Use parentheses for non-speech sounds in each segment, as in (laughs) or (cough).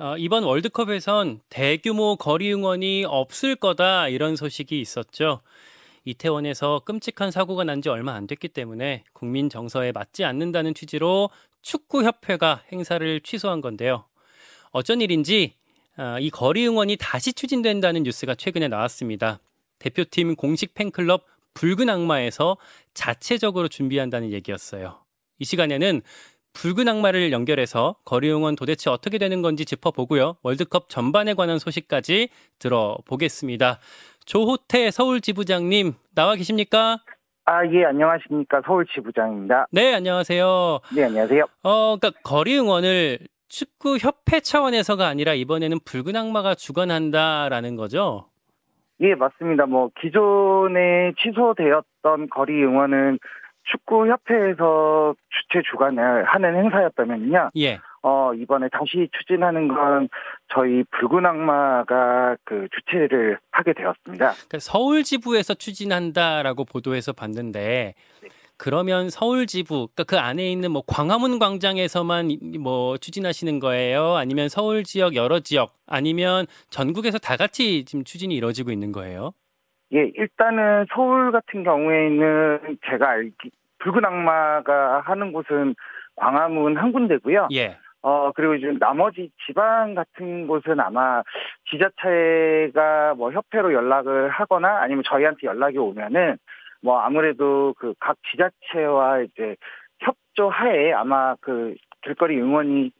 어, 이번 월드컵에선 대규모 거리 응원이 없을 거다 이런 소식이 있었죠. 이태원에서 끔찍한 사고가 난 지 얼마 안 됐기 때문에 국민 정서에 맞지 않는다는 취지로 축구협회가 행사를 취소한 건데요. 어쩐 일인지 어, 이 거리 응원이 다시 추진된다는 뉴스가 최근에 나왔습니다. 대표팀 공식 팬클럽 붉은 악마에서 자체적으로 준비한다는 얘기였어요. 이 시간에는 붉은 악마를 연결해서 거리 응원 도대체 어떻게 되는 건지 짚어보고요. 월드컵 전반에 관한 소식까지 들어보겠습니다. 조호태 서울 지부장님 나와 계십니까? 아, 예, 안녕하십니까. 서울 지부장입니다. 네, 안녕하세요. 네, 안녕하세요. 어, 그러니까 거리 응원을 축구 협회 차원에서가 아니라 이번에는 붉은 악마가 주관한다라는 거죠? 예, 맞습니다. 뭐 기존에 취소되었던 거리 응원은 축구협회에서 주최 주관을 하는 행사였다면요. 예. 어, 이번에 다시 추진하는 건 저희 붉은 악마가 그 주최를 하게 되었습니다. 그러니까 서울 지부에서 추진한다라고 보도해서 봤는데 그러면 서울 지부 그러니까 그 안에 있는 뭐 광화문 광장에서만 뭐 추진하시는 거예요? 아니면 서울 지역 여러 지역 아니면 전국에서 다 같이 지금 추진이 이루어지고 있는 거예요? 예, 일단은 서울 같은 경우에는 제가 알기 붉은 악마가 하는 곳은 광화문 한 군데고요. 예. 어, 그리고 이제 나머지 지방 같은 곳은 아마 지자체가 뭐 협회로 연락을 하거나 아니면 저희한테 연락이 오면은 뭐 아무래도 그 각 지자체와 이제 협조하에 아마 그 길거리 응원이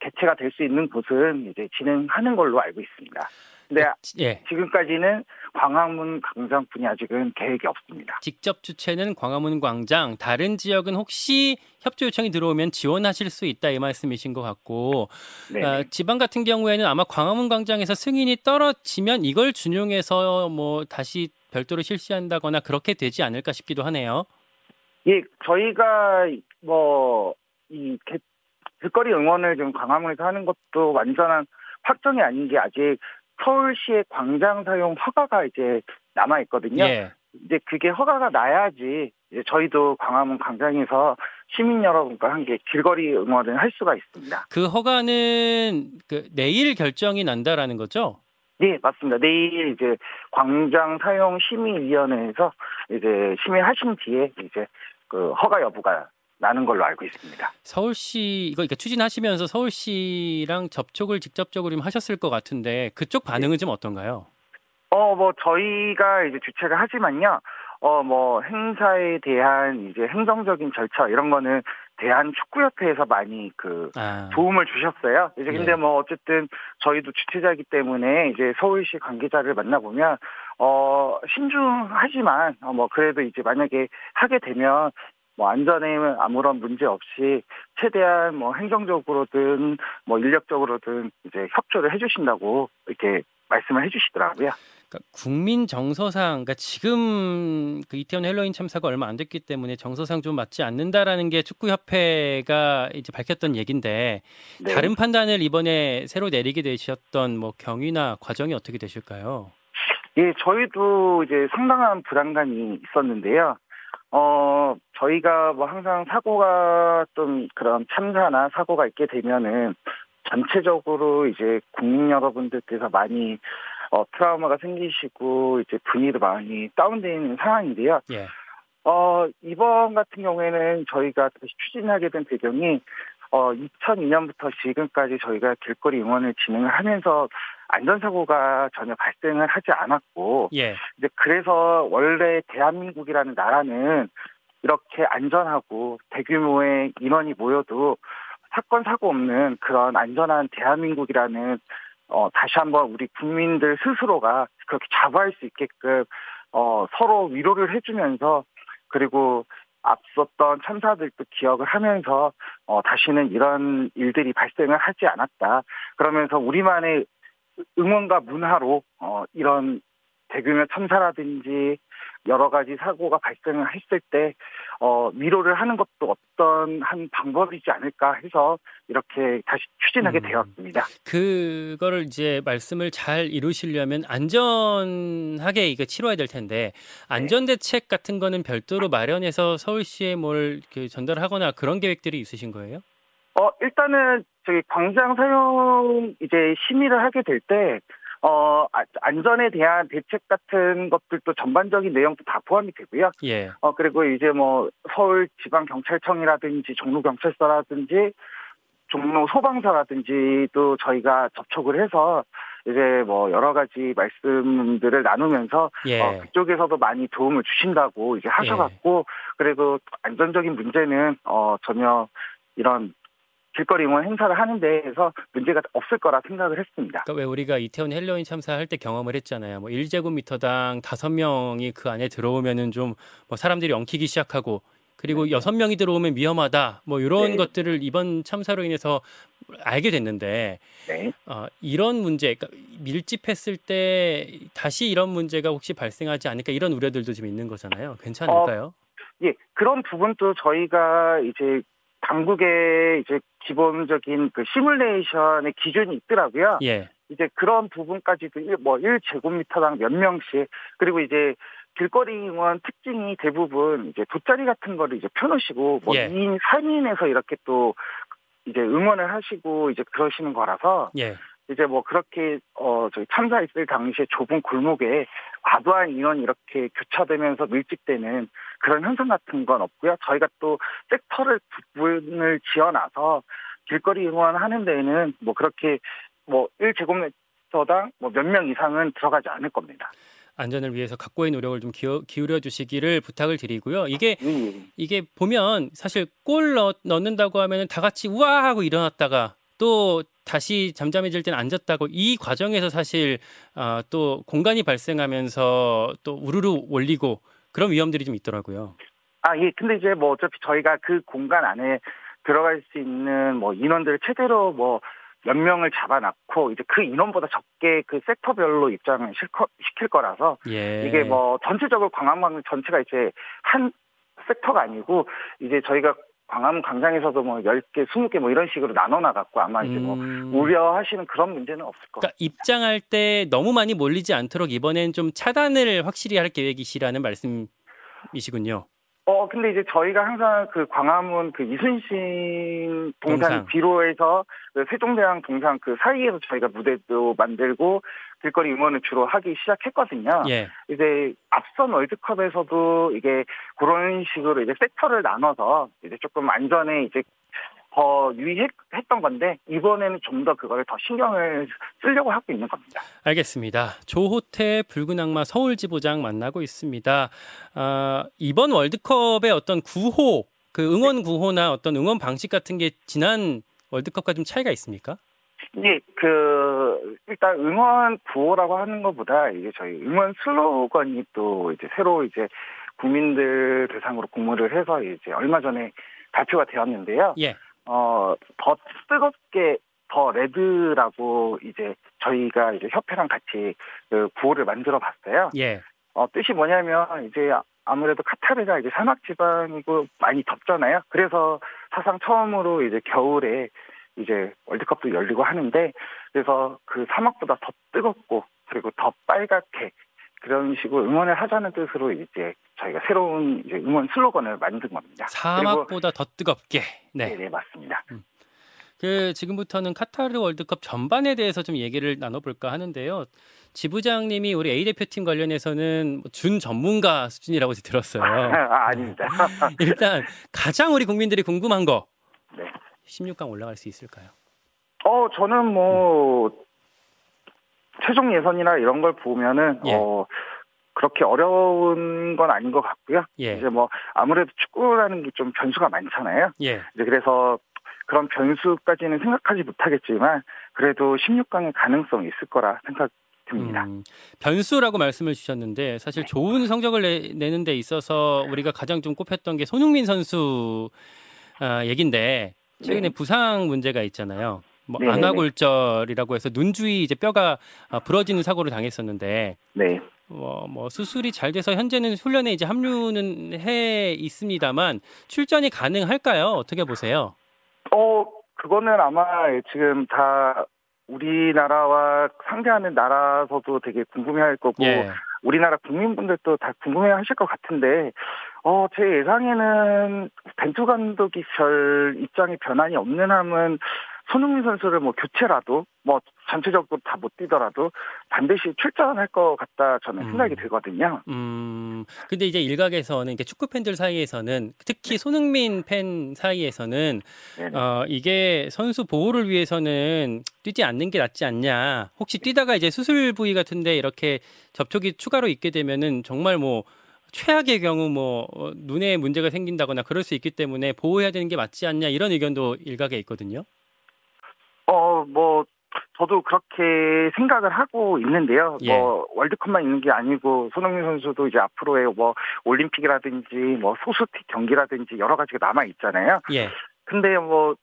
개최가 될 수 있는 곳은 이제 진행하는 걸로 알고 있습니다. 근데 예. 지금까지는 광화문 광장뿐이 아직은 계획이 없습니다. 직접 주최는 광화문 광장, 다른 지역은 혹시 협조 요청이 들어오면 지원하실 수 있다 이 말씀이신 것 같고 네. 어, 지방 같은 경우에는 아마 광화문 광장에서 승인이 떨어지면 이걸 준용해서 뭐 다시 별도로 실시한다거나 그렇게 되지 않을까 싶기도 하네요. 예, 저희가 뭐이 길거리 응원을 지금 광화문에서 하는 것도 완전한 확정이 아닌 게 아직 서울시의 광장 사용 허가가 이제 남아 있거든요. 예. 이제 그게 허가가 나야지 이제 저희도 광화문 광장에서 시민 여러분과 함께 길거리 응원을 할 수가 있습니다. 그 허가는 그 내일 결정이 난다라는 거죠? 네, 맞습니다. 내일 이제 광장 사용 심의위원회에서 이제 심의하신 뒤에 이제 그 허가 여부가 나는 걸로 알고 있습니다. 서울시 이거 그러니까 추진하시면서 서울시랑 접촉을 직접적으로 좀 하셨을 것 같은데 그쪽 반응은 좀 어떤가요? 어, 뭐 저희가 이제 주최를 하지만요. 어, 뭐 행사에 대한 이제 행정적인 절차 이런 거는 대한 축구협회에서 많이 그 아, 도움을 주셨어요. 이제 근데 예. 뭐 어쨌든 저희도 주최자이기 때문에 이제 서울시 관계자를 만나보면 어 신중하지만 어, 뭐 그래도 이제 만약에 하게 되면 뭐 안전에 아무런 문제 없이 최대한 뭐 행정적으로든 뭐 인력적으로든 이제 협조를 해주신다고 이렇게 말씀을 해주시더라고요. 그러니까 국민 정서상 그러니까 지금 그 이태원 헬로윈 참사가 얼마 안 됐기 때문에 정서상 좀 맞지 않는다라는 게 축구협회가 이제 밝혔던 얘긴데 네. 다른 판단을 이번에 새로 내리게 되셨던 뭐 경위나 과정이 어떻게 되실까요? 예, 저희도 이제 상당한 불안감이 있었는데요. 어, 저희가 뭐 항상 사고가 좀 그런 참사나 사고가 있게 되면은 전체적으로 이제 국민 여러분들께서 많이 어, 트라우마가 생기시고 이제 분위기도 많이 다운되어 있는 상황인데요. 예. 어, 이번 같은 경우에는 저희가 다시 추진하게 된 배경이 어, 2002년부터 지금까지 저희가 길거리 응원을 진행을 하면서 안전사고가 전혀 발생을 하지 않았고, 예. 이제 그래서 원래 대한민국이라는 나라는 이렇게 안전하고 대규모의 인원이 모여도 사건 사고 없는 그런 안전한 대한민국이라는 어 다시 한번 우리 국민들 스스로가 그렇게 자부할 수 있게끔 어 서로 위로를 해주면서 그리고 앞섰던 참사들도 기억을 하면서 어 다시는 이런 일들이 발생을 하지 않았다. 그러면서 우리만의 응원과 문화로 어 이런 대규모 참사라든지 여러 가지 사고가 발생을 했을 때 어, 위로를 하는 것도 어떤 한 방법이지 않을까 해서 이렇게 다시 추진하게 음. 되었습니다. 그거를 이제 말씀을 잘 이루시려면 안전하게 이거 치러야 될 텐데 안전 대책 같은 거는 별도로 마련해서 서울시에 뭘 전달하거나 그런 계획들이 있으신 거예요? 어, 일단은 저기 광장 사용 이제 심의를 하게 될 때, 어, 아- 안전에 대한 대책 같은 것들도 전반적인 내용도 다 포함이 되고요. 예. 어, 그리고 이제 뭐 서울 지방경찰청이라든지 종로경찰서라든지 종로 소방서라든지도 저희가 접촉을 해서 이제 뭐 여러 가지 말씀들을 나누면서 예. 어, 그쪽에서도 많이 도움을 주신다고 이제 하셔갖고 그래도 안전적인 문제는 어 전혀 이런 길거리 응원 행사를 하는 데에서 문제가 없을 거라 생각을 했습니다. 그러니까 왜 우리가 이태원 헬로윈 참사할 때 경험을 했잖아요. 뭐 1제곱미터당 다섯 명이 그 안에 들어오면은 좀 뭐 사람들이 엉키기 시작하고 그리고 여섯 명이 들어오면 위험하다. 뭐 이런 네. 것들을 이번 참사로 인해서 알게 됐는데 네. 어, 이런 문제, 그러니까 밀집했을 때 다시 이런 문제가 혹시 발생하지 않을까 이런 우려들도 좀 있는 거잖아요. 괜찮을까요? 예, 그런 부분도 저희가 이제 당국의 이제 기본적인 그 시뮬레이션의 기준이 있더라고요. 예, 이제 그런 부분까지도 일- 뭐 1제곱미터당 몇 명씩 그리고 이제 길거리 응원 특징이 대부분 이제 돗자리 같은 거를 이제 펴놓으시고 뭐 예. 2인, 3인에서 이렇게 또 이제 응원을 하시고 이제 그러시는 거라서 예, 이제 뭐 그렇게 어 저희 참사했을 당시에 좁은 골목에 과도한 인원이 이렇게 교차되면서 밀집되는 그런 현상 같은 건 없고요. 저희가 또 섹터를 부분을 지어놔서 길거리 응원하는 데에는 뭐 그렇게 뭐 1제곱미터당 뭐 몇 명 이상은 들어가지 않을 겁니다. 안전을 위해서 각고의 노력을 좀 기울여 주시기를 부탁을 드리고요. 이게 예, 예. 이게 보면 사실 골 넣, 넣는다고 하면은 다 같이 우와 하고 일어났다가 또 다시 잠잠해질 때는 앉았다고 이 과정에서 사실 아, 또 공간이 발생하면서 또 우르르 올리고 그런 위험들이 좀 있더라고요. 아, 예. 근데 이제 뭐 어차피 저희가 그 공간 안에 들어갈 수 있는 뭐 인원들을 최대로 뭐 몇 명을 잡아놨고 이제 그 인원보다 적게 그 섹터별로 입장을 실컷 시킬 거라서 예. 이게 뭐 전체적으로 광화문 전체가 이제 한 섹터가 아니고 이제 저희가 광화문 광장에서도 뭐 10개, 20개 뭐 이런 식으로 나눠 나갔고 아마 이제 뭐 음, 우려하시는 그런 문제는 없을 것 같아요. 그러니까 입장할 때 너무 많이 몰리지 않도록 이번엔 좀 차단을 확실히 할 계획이시라는 말씀이시군요. 어, 근데 이제 저희가 항상 그 광화문 그 이순신 동산, 동상. 뒤로에서 그 세종대왕 동상 그 사이에서 저희가 무대도 만들고 길거리 응원을 주로 하기 시작했거든요. 예. 이제 앞선 월드컵에서도 이게 그런 식으로 이제 섹터를 나눠서 이제 조금 안전에 이제 더 유의했던 건데 이번에는 좀 더 그걸 더 신경을 쓰려고 하고 있는 겁니다. 알겠습니다. 조호태 붉은 악마 서울 지부장 만나고 있습니다. 아, 이번 월드컵의 어떤 구호, 그 응원 구호나 어떤 응원 방식 같은 게 지난 월드컵과 좀 차이가 있습니까? 이게 그 일단 응원 구호라고 하는 것보다 이게 저희 응원 슬로건이 또 이제 새로 이제 국민들 대상으로 공모를 해서 이제 얼마 전에 발표가 되었는데요. 예. 어, 더 뜨겁게 더 레드라고 이제 저희가 이제 협회랑 같이 그 구호를 만들어 봤어요. 예. 어, 뜻이 뭐냐면 이제 아무래도 카타르가 이제 사막 지방이고 많이 덥잖아요. 그래서 사상 처음으로 이제 겨울에 이제 월드컵도 열리고 하는데 그래서 그 사막보다 더 뜨겁고 그리고 더 빨갛게 그런 식으로 응원을 하자는 뜻으로 이제 저희가 새로운 이제 응원 슬로건을 만든 겁니다. 사막보다 더 뜨겁게. 네, 네. 네 맞습니다. 그 지금부터는 카타르 월드컵 전반에 대해서 좀 얘기를 나눠볼까 하는데요. 지부장님이 우리 A 대표팀 관련해서는 뭐준 전문가 수준이라고 들었어요. (laughs) 아, 아닙니다. (laughs) 일단 가장 우리 국민들이 궁금한 거. 네. 16강 올라갈 수 있을까요? 어, 저는 뭐, 최종 예선이나 이런 걸 보면은, 예. 어, 그렇게 어려운 건 아닌 것 같고요. 예. 이제 뭐, 아무래도 축구라는 게 좀 변수가 많잖아요. 예. 이제 그래서 그런 변수까지는 생각하지 못하겠지만, 그래도 16강의 가능성이 있을 거라 생각 듭니다. 음, 변수라고 말씀을 주셨는데 사실 좋은 성적을 내, 내는 데 있어서 우리가 가장 좀 꼽혔던 게 손흥민 선수 아, 얘긴데 최근에 네. 부상 문제가 있잖아요. 뭐 네네네. 안화골절이라고 해서 눈 주위 이제 뼈가 아, 부러지는 사고를 당했었는데 네. 뭐, 뭐 수술이 잘 돼서 현재는 훈련에 이제 합류는 해 있습니다만 출전이 가능할까요? 어떻게 보세요? 어, 그거는 아마 지금 다 우리나라와 상대하는 나라서도 되게 궁금해 할 거고, 예. 우리나라 국민분들도 다 궁금해 하실 것 같은데, 어, 제 예상에는 벤투 감독이 별 입장에 변환이 없는 함은 손흥민 선수를 뭐 교체라도 뭐 전체적으로 다 못 뛰더라도 반드시 출전할 것 같다 저는 음. 생각이 들거든요. 음, 근데 이제 일각에서는 이게 축구 팬들 사이에서는 특히 손흥민 팬 사이에서는 네네. 어, 이게 선수 보호를 위해서는 뛰지 않는 게 낫지 않냐. 혹시 뛰다가 이제 수술 부위 같은데 이렇게 접촉이 추가로 있게 되면은 정말 뭐 최악의 경우 뭐 어, 눈에 문제가 생긴다거나 그럴 수 있기 때문에 보호해야 되는 게 맞지 않냐 이런 의견도 일각에 있거든요. 어, 뭐, 저도 그렇게 생각을 하고 있는데요. 예. 뭐, 월드컵만 있는 게 아니고, 손흥민 선수도 이제 앞으로의 뭐, 올림픽이라든지, 뭐, 소수틱 경기라든지 여러 가지가 남아 있잖아요. 예. 근데 뭐,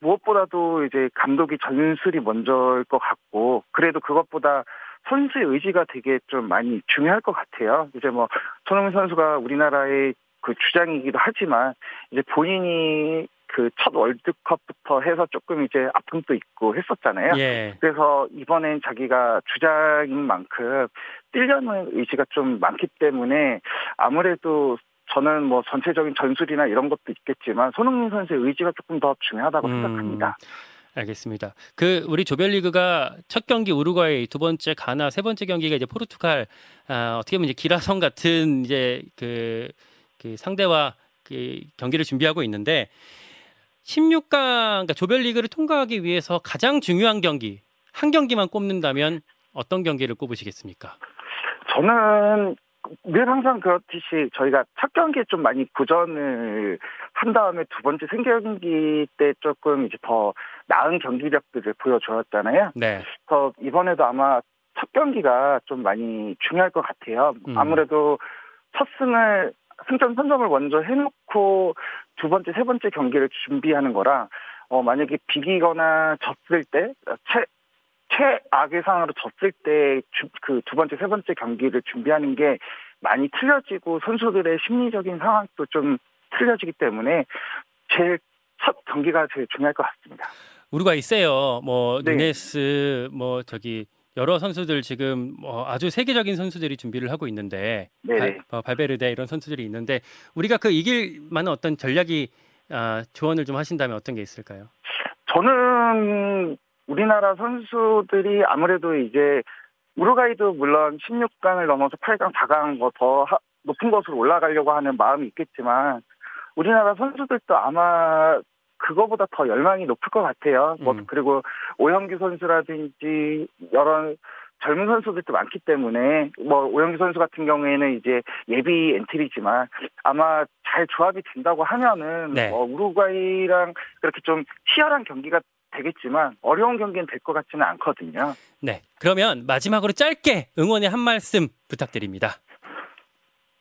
무엇보다도 이제 감독이 전술이 먼저일 것 같고, 그래도 그것보다 선수의 의지가 되게 좀 많이 중요할 것 같아요. 이제 뭐, 손흥민 선수가 우리나라의 그 주장이기도 하지만, 이제 본인이 그 첫 월드컵부터 해서 조금 이제 아픔도 있고 했었잖아요. 예. 그래서 이번엔 자기가 주장인 만큼 뛰려는 의지가 좀 많기 때문에 아무래도 저는 뭐 전체적인 전술이나 이런 것도 있겠지만 손흥민 선수의 의지가 조금 더 중요하다고 음. 생각합니다. 알겠습니다. 그 우리 조별리그가 첫 경기 우루과이, 두 번째 가나, 세 번째 경기가 이제 포르투갈 아, 어떻게 보면 이제 기라성 같은 이제 그, 그 상대와 그 경기를 준비하고 있는데 16강 그러니까 조별리그를 통과하기 위해서 가장 중요한 경기 한 경기만 꼽는다면 어떤 경기를 꼽으시겠습니까? 저는 늘 항상 그렇듯이 저희가 첫 경기에 좀 많이 부전을 한 다음에 두 번째 생경기 때 조금 이제 더 나은 경기력들을 보여주었잖아요. 네. 그래서 이번에도 아마 첫 경기가 좀 많이 중요할 것 같아요. 음. 아무래도 첫 승을 승점 선점을 먼저 해놓고 두 번째, 세 번째 경기를 준비하는 거랑 어 만약에 비기거나 졌을 때 최, 최악의 상황으로 졌을 때 그 두 번째, 세 번째 경기를 준비하는 게 많이 틀려지고 선수들의 심리적인 상황도 좀 틀려지기 때문에 제일 첫 경기가 제일 중요할 것 같습니다. 우루과이 세요. 뭐 네. 누네스 뭐 저기 여러 선수들 지금 뭐 아주 세계적인 선수들이 준비를 하고 있는데 네네. 발, 어, 발베르데 이런 선수들이 있는데 우리가 그 이길 만한 어떤 전략이 아, 조언을 좀 하신다면 어떤 게 있을까요? 저는 우리나라 선수들이 아무래도 이제 우루과이도 물론 16강을 넘어서 8강, 4강 뭐 더 높은 곳으로 올라가려고 하는 마음이 있겠지만 우리나라 선수들도 아마 그거보다 더 열망이 높을 것 같아요. 뭐 음. 그리고 오영규 선수라든지 여러 젊은 선수들도 많기 때문에 뭐 오영규 선수 같은 경우에는 이제 예비 엔트리지만 아마 잘 조합이 된다고 하면은 네. 뭐 우루과이랑 그렇게 좀 치열한 경기가 되겠지만 어려운 경기는 될 것 같지는 않거든요. 네. 그러면 마지막으로 짧게 응원의 한 말씀 부탁드립니다.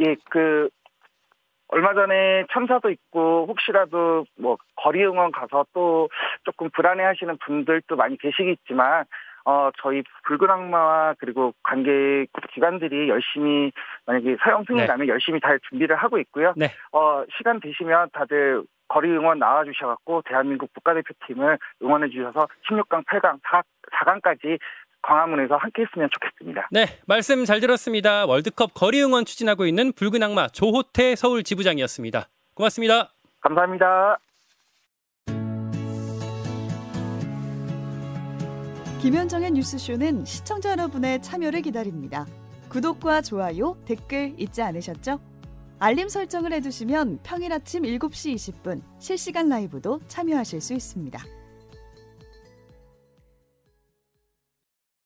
예, 그 얼마 전에 참사도 있고 혹시라도 뭐 거리 응원 가서 또 조금 불안해하시는 분들도 많이 계시겠지만 어 저희 붉은 악마와 그리고 관계 기관들이 열심히 만약에 사형 승인 네. 나면 열심히 잘 준비를 하고 있고요. 네. 어 시간 되시면 다들 거리 응원 나와 주셔 갖고 대한민국 국가대표팀을 응원해 주셔서 16강, 8강, 4, 4강까지 광화문에서 함께 했으면 좋겠습니다. 네, 말씀 잘 들었습니다. 월드컵 거리 응원 추진하고 있는 붉은 악마 조호태 서울 지부장이었습니다. 고맙습니다. 감사합니다. 김현정의 뉴스쇼는 시청자 여러분의 참여를 기다립니다. 구독과 좋아요, 댓글 잊지 않으셨죠? 알림 설정을 해두시면 평일 아침 7시 20분 실시간 라이브도 참여하실 수 있습니다.